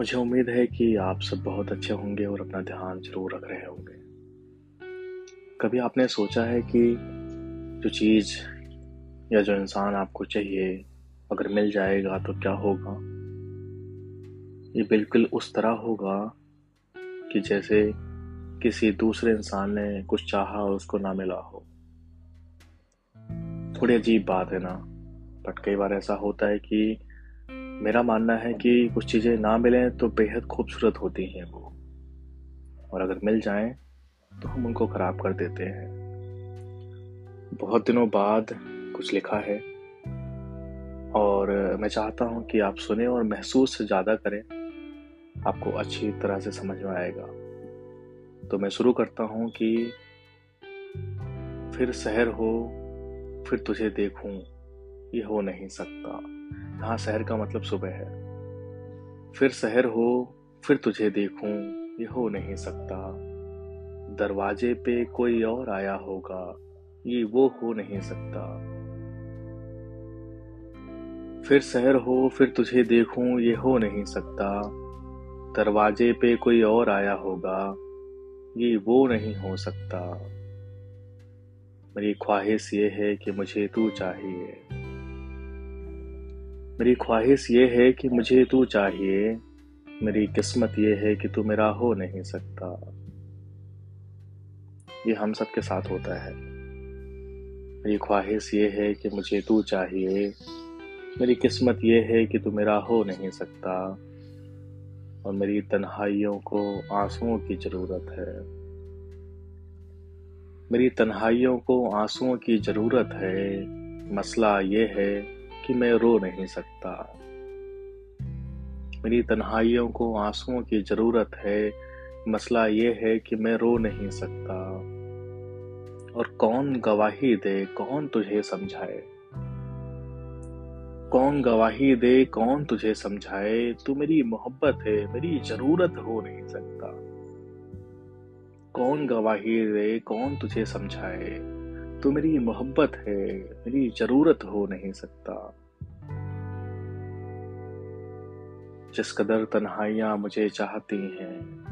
मुझे उम्मीद है कि आप सब बहुत अच्छे होंगे और अपना ध्यान ज़रूर रख रहे होंगे। कभी आपने सोचा है कि जो चीज़ या जो इंसान आपको चाहिए अगर मिल जाएगा तो क्या होगा? ये बिल्कुल उस तरह होगा कि जैसे किसी दूसरे इंसान ने कुछ चाहा और उसको ना मिला हो। थोड़ी अजीब बात है ना, बट कई बार ऐसा होता है कि मेरा मानना है कि कुछ चीज़ें ना मिलें तो बेहद खूबसूरत होती हैं वो। और अगर मिल जाएँ तो हम उनको ख़राब कर देते हैं। बहुत दिनों बाद कुछ लिखा है। और मैं चाहता हूँ कि आप सुने और महसूस ज़्यादा करें। आपको अच्छी तरह से समझ में आएगा। तो मैं शुरू करता हूँ कि फिर शहर हो, फिर तुझे देखूँ, ये हो नहीं सकता। यहाँ शहर का मतलब सुबह है। फिर शहर हो, फिर तुझे देखूँ, ये हो नहीं सकता। दरवाजे पे कोई और आया होगा, ये वो हो नहीं सकता। फिर शहर हो, फिर तुझे देखूँ, ये हो नहीं सकता। दरवाजे पे कोई और आया होगा, ये वो नहीं हो सकता। मेरी ख्वाहिश ये है कि मुझे तू चाहिए। मेरी ख्वाहिश ये है कि मुझे तू चाहिए। मेरी किस्मत ये है कि तू मेरा हो नहीं सकता। ये हम सब के साथ होता है। मेरी ख्वाहिश ये है कि मुझे तू चाहिए। मेरी किस्मत ये है कि तू मेरा हो नहीं सकता। और मेरी तन्हाइयों को आंसुओं की ज़रूरत है। मेरी तन्हाइयों को आंसुओं की ज़रूरत है। मसला ये है कि मैं रो नहीं सकता। मेरी तन्हाइयों को आंसुओं की ज़रूरत है। मसला ये है कि मैं रो नहीं सकता। और कौन गवाही दे, कौन तुझे समझाए? कौन गवाही दे, कौन तुझे समझाए? तू मेरी मोहब्बत है, मेरी ज़रूरत हो नहीं सकता। कौन गवाही दे, कौन तुझे समझाए? तू मेरी मोहब्बत है, मेरी ज़रूरत हो नहीं सकता। जिस कदर तन्हाइयाँ मुझे चाहती हैं,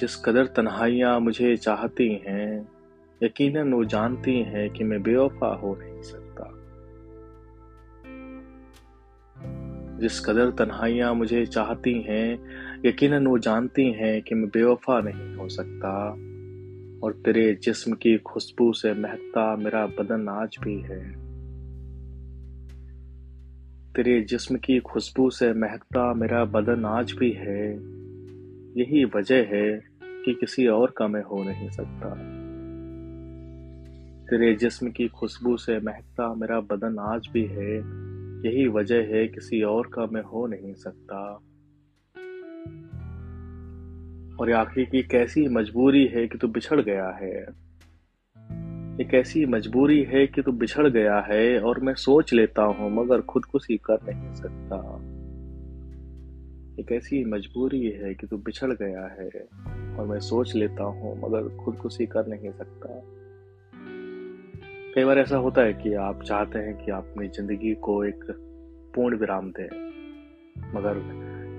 जिस कदर तन्हाइयाँ मुझे चाहती हैं, यकीनन वो जानती हैं कि मैं बेवफा हो नहीं सकता। जिस कदर तन्हाइयाँ मुझे चाहती हैं, यकीनन वो जानती हैं कि मैं बेवफा नहीं हो सकता। और तेरे जिस्म की खुशबू से महकता मेरा बदन आज भी है। तेरे जिस्म की खुशबू से महकता मेरा बदन आज भी है। यही वजह है कि किसी और का मैं हो नहीं सकता। तेरे जिस्म की खुशबू से महकता मेरा बदन आज भी है। यही वजह है किसी और का मैं हो नहीं सकता। और ये आखिर की कैसी मजबूरी है कि तू बिछड़ गया है। ये कैसी मजबूरी है कि तू बिछड़ गया है और मैं सोच लेता हूँ, मगर खुद खुदकुशी कर नहीं सकता। एक ऐसी मजबूरी है कि तू बिछड़ गया है और मैं सोच लेता हूँ, मगर खुद खुदकुशी कर नहीं सकता। कई बार ऐसा होता है कि आप चाहते हैं कि आप अपनी ज़िंदगी को एक पूर्ण विराम दें, मगर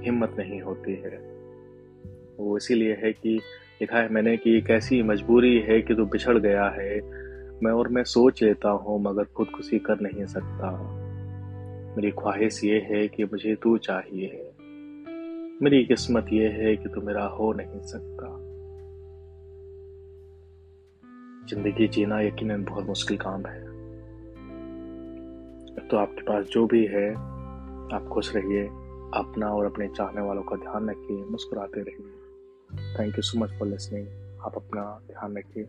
हिम्मत नहीं होती है। वो इसीलिए है कि लिखा है मैंने कि एक ऐसी मजबूरी है कि तू बिछड़ गया है, मैं और मैं सोच लेता हूँ, मगर खुदकुशी कर नहीं सकता। मेरी ख्वाहिश ये है कि मुझे तू चाहिए। मेरी किस्मत ये है कि तू मेरा हो नहीं सकता। ज़िंदगी जीना यकीनन बहुत मुश्किल काम है। तो आपके पास जो भी है, आप खुश रहिए, अपना और अपने चाहने वालों का ध्यान रखिए, मुस्कुराते रहिए। Thank you so much for listening आप अपना ध्यान रखिए।